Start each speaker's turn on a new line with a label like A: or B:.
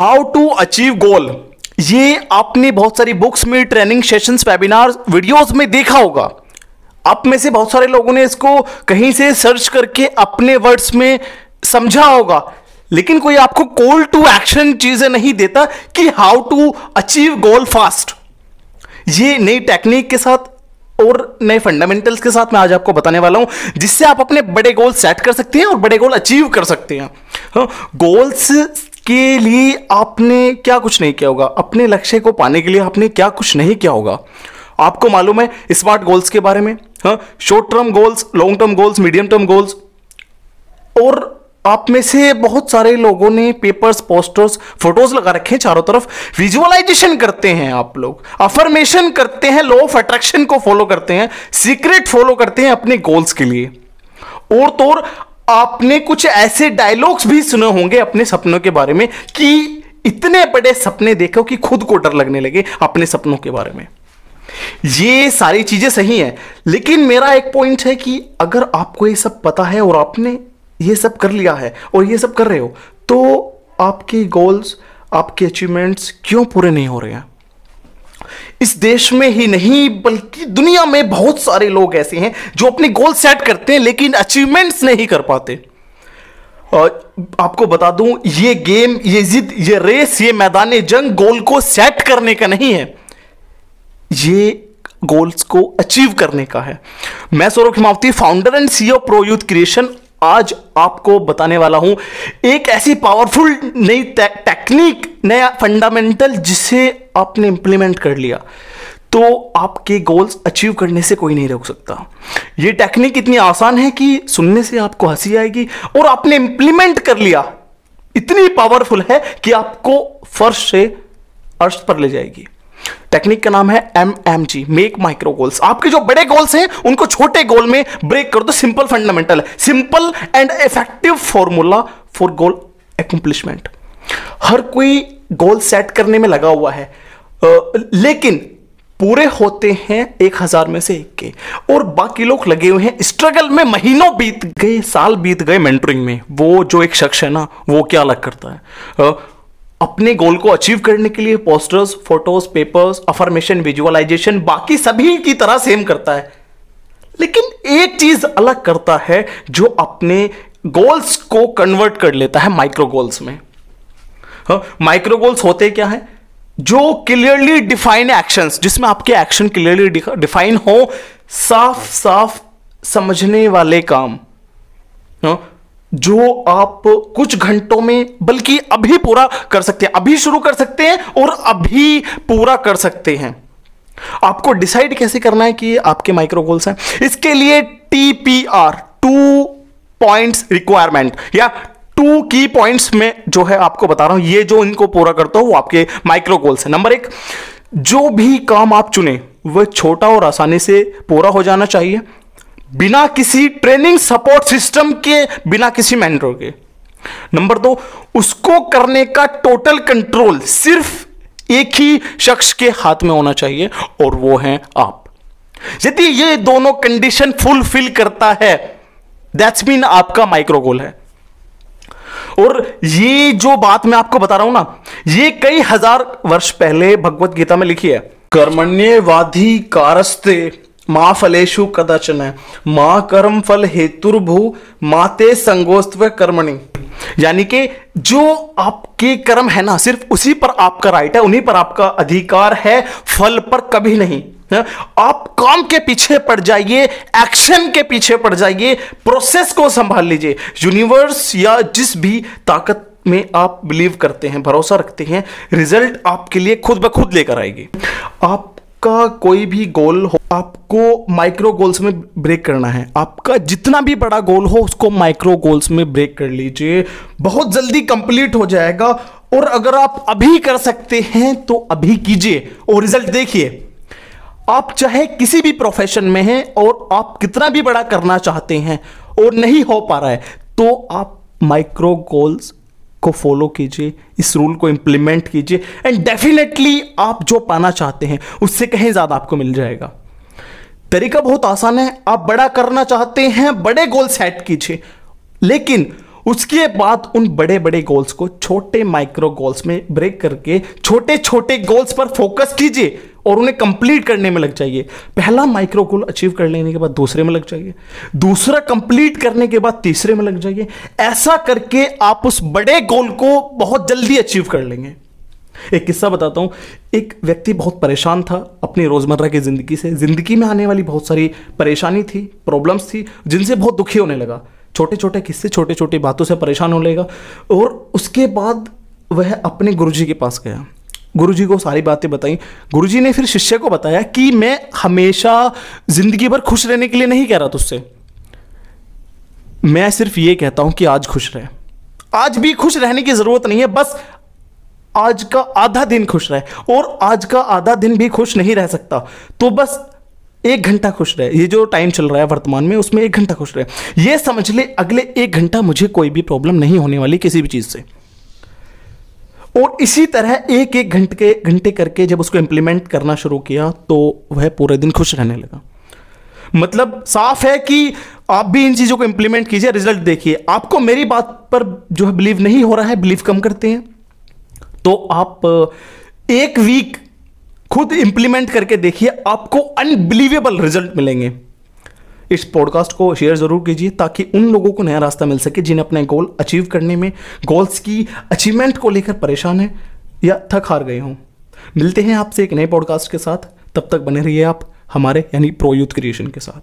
A: How to achieve गोल ये आपने बहुत सारी बुक्स में ट्रेनिंग सेशंस वेबिनार वीडियोस में देखा होगा। आप में से बहुत सारे लोगों ने इसको कहीं से सर्च करके अपने वर्ड्स में समझा होगा। लेकिन कोई आपको कॉल टू एक्शन चीज़ें नहीं देता कि how to achieve goal fast ये नई टेक्निक के साथ और नए फंडामेंटल्स के साथ मैं आज आपको बताने वाला हूँ जिससे आप अपने बड़े गोल सेट कर सकते हैं और बड़े गोल अचीव कर सकते हैं। हाँ, गोल्स के लिए आपने क्या कुछ नहीं किया होगा? अपने लक्ष्य को पाने के लिए आपने क्या कुछ नहीं किया होगा? आपको मालूम है स्मार्ट गोल्स के बारे में? हाँ short term goals long term goals medium term goals और आप में से बहुत सारे लोगों ने पेपर्स पोस्टर्स फ़ोटोज़ लगा रखे हैं चारों तरफ़। विजुअलाइजेशन करते हैं आप लोग। अफर्मेशन करते हैं लॉ ऑफ़ अट्रैक्शन को फॉलो करते हैं। सीक्रेट फॉलो करते हैं अपने गोल्स के लिए। और तो और आपने कुछ ऐसे डायलॉग्स भी सुने होंगे अपने सपनों के बारे में कि इतने बड़े सपने देखो कि खुद को डर लगने लगे अपने सपनों के बारे में। ये सारी चीज़ें सही हैं, लेकिन मेरा एक पॉइंट है कि अगर आपको ये सब पता है और आपने ये सब कर लिया है और ये सब कर रहे हो तो आपके गोल्स आपके अचीवमेंट्स क्यों पूरे नहीं हो रहे हैं? इस देश में ही नहीं, बल्कि दुनिया में बहुत सारे लोग ऐसे हैं जो अपने गोल सेट करते हैं, लेकिन अचीवमेंट्स नहीं कर पाते। आपको बता दूँ, ये गेम ये जिद, ये रेस ये मैदान, जंग गोल को सेट करने का नहीं है। ये गोल्स को अचीव करने का है। मैं Saurabh Himawati founder and CEO pro youth creation आज आपको बताने वाला हूँ, एक ऐसी पावरफुल नई टेक्निक नया फंडामेंटल जिसे आपने इंप्लीमेंट कर लिया तो आपके गोल्स अचीव करने से कोई नहीं रोक सकता। ये टेक्निक इतनी आसान है कि सुनने से आपको हँसी आएगी और आपने इंप्लीमेंट कर लिया। इतनी पावरफुल है कि आपको फर्श से अर्श पर ले जाएगी। टेक्निक का नाम है M M G make micro goals आपके जो बड़े गोल्स हैं उनको छोटे गोल में ब्रेक कर दो सिंपल फंडामेंटल है. Simple and effective formula for goal accomplishment हर कोई गोल सेट करने में लगा हुआ है आ, लेकिन पूरे होते हैं एक हज़ार में से एक के और बाकी लोग लगे हुए हैं. स्ट्रगल में महीनों बीत गए साल बीत गए मेंटरिंग में. वो जो एक शख्स है ना वो क्या अलग करता है? अपने गोल को अचीव करने के लिए posters photos papers affirmation visualisation बाकी सभी की तरह सेम करता है। लेकिन एक चीज़ अलग करता है जो अपने गोल्स को कन्वर्ट कर लेता है माइक्रो गोल्स में। माइक्रो गोल्स होते क्या है? जो क्लियरली डिफाइन एक्शंस जिसमें आपके एक्शन क्लियरली डिफाइन हो साफ़ साफ़ समझने वाले काम। हा? जो आप कुछ घंटों में, बल्कि अभी पूरा कर सकते हैं, अभी शुरू कर सकते हैं और अभी पूरा कर सकते हैं। आपको डिसाइड कैसे करना है कि आपके माइक्रो गोल्स हैं? इसके लिए टीपीआर टू पॉइंट्स रिक्वायरमेंट या टू की पॉइंट्स में जो है आपको बता रहा हूँ, ये जो इनको पूरा करता हो वो आपके माइक्रो गोल्स है। नंबर एक, जो भी काम आप चुने, वह छोटा और आसानी से पूरा हो जाना चाहिए। बिना किसी ट्रेनिंग सपोर्ट सिस्टम के, बिना किसी मेंटर के। नंबर दो, उसको करने का टोटल कंट्रोल सिर्फ़ एक ही शख्स के हाथ में होना चाहिए, और वो है आप। यदि ये दोनों कंडीशन फुलफिल करता है दैट्स मीन आपका माइक्रो गोल है। और ये जो बात मैं आपको बता रहा हूँ ना, ये कई हज़ार वर्ष पहले भगवत गीता में लिखी है। कर्मण्यवाधी कारस्ते माँ फलेशु कदाचन है माँ कर्म फल हेतुर्भु माते संगोस्तव कर्मणि। यानी कि जो आपके कर्म है ना, सिर्फ़ उसी पर आपका राइट है, उन्हीं पर आपका अधिकार है, फल पर कभी नहीं। है? आप काम के पीछे पड़ जाइए एक्शन के पीछे पड़ जाइए प्रोसेस को संभाल लीजिए। यूनिवर्स या जिस भी ताकत में आप बिलीव करते हैं, भरोसा रखते हैं रिज़ल्ट आपके लिए खुद ब खुद लेकर आएगी। आपका कोई भी गोल हो आपको माइक्रो गोल्स में ब्रेक करना है। आपका जितना भी बड़ा गोल हो, उसको माइक्रो गोल्स में ब्रेक कर लीजिए। बहुत जल्दी कंप्लीट हो जाएगा। और अगर आप अभी कर सकते हैं तो अभी कीजिए। और रिज़ल्ट देखिए। आप चाहे किसी भी प्रोफेशन में हैं, और आप कितना भी बड़ा करना चाहते हैं, और नहीं हो पा रहा है तो आप माइक्रो गोल्स को फॉलो कीजिए। इस रूल को इंप्लीमेंट कीजिए। एंड डेफिनेटली आप जो पाना चाहते हैं, उससे कहीं ज़्यादा आपको मिल जाएगा। तरीका बहुत आसान है। आप बड़ा करना चाहते हैं, बड़े गोल सेट कीजिए। लेकिन उसके बाद उन बड़े बड़े गोल्स को छोटे माइक्रो गोल्स में ब्रेक करके छोटे छोटे गोल्स पर फोकस कीजिए और उन्हें कंप्लीट करने में लग जाइए। पहला माइक्रो गोल अचीव कर लेने के बाद दूसरे में लग जाइए। दूसरा कंप्लीट करने के बाद तीसरे में लग जाइए। ऐसा करके आप उस बड़े गोल को बहुत जल्दी अचीव कर लेंगे। एक किस्सा बताता हूँ। एक व्यक्ति बहुत परेशान था अपनी रोज़मर्रा की ज़िंदगी से। ज़िंदगी में आने वाली बहुत सारी परेशानी थी प्रॉब्लम्स थी, जिनसे बहुत दुखी होने लगा। छोटे छोटे किस्से छोटे छोटे बातों से परेशान होने लगा और उसके बाद वह अपने गुरुजी के पास गया। गुरुजी को सारी बातें बताई। गुरुजी ने फिर शिष्य को बताया कि मैं हमेशा ज़िंदगी भर खुश रहने के लिए नहीं कह रहा तुझसे। मैं सिर्फ़ ये कहता हूँ कि आज खुश रहे। आज भी खुश रहने की ज़रूरत नहीं है, बस आज का आधा दिन खुश रहे और आज का आधा दिन भी खुश नहीं रह सकता। तो बस एक घंटा खुश रहे। ये जो टाइम चल रहा है वर्तमान में, उसमें एक घंटा खुश रहे। ये समझ ले, अगले एक घंटा मुझे कोई भी प्रॉब्लम नहीं होने वाली किसी भी चीज़ से। और इसी तरह एक एक घंटे घंटे करके जब उसको इंप्लीमेंट करना शुरू किया तो वह पूरे दिन खुश रहने लगा। मतलब साफ़ है कि आप भी इन चीज़ों को इंप्लीमेंट कीजिए रिज़ल्ट देखिए। आपको मेरी बात पर जो है बिलीव नहीं हो रहा है बिलीव कम करते हैं। तो आप एक वीक खुद इंप्लीमेंट करके देखिए, आपको अनबिलीवेबल रिज़ल्ट मिलेंगे। इस पॉडकास्ट को शेयर ज़रूर कीजिए ताकि उन लोगों को नया रास्ता मिल सके जिन्हें अपने गोल अचीव करने में गोल्स की अचीवमेंट को लेकर परेशान है या थक हार गए हों। मिलते हैं आपसे एक नए पॉडकास्ट के साथ। तब तक बने रहिए आप हमारे, यानी प्रो यूथ क्रिएशन के साथ।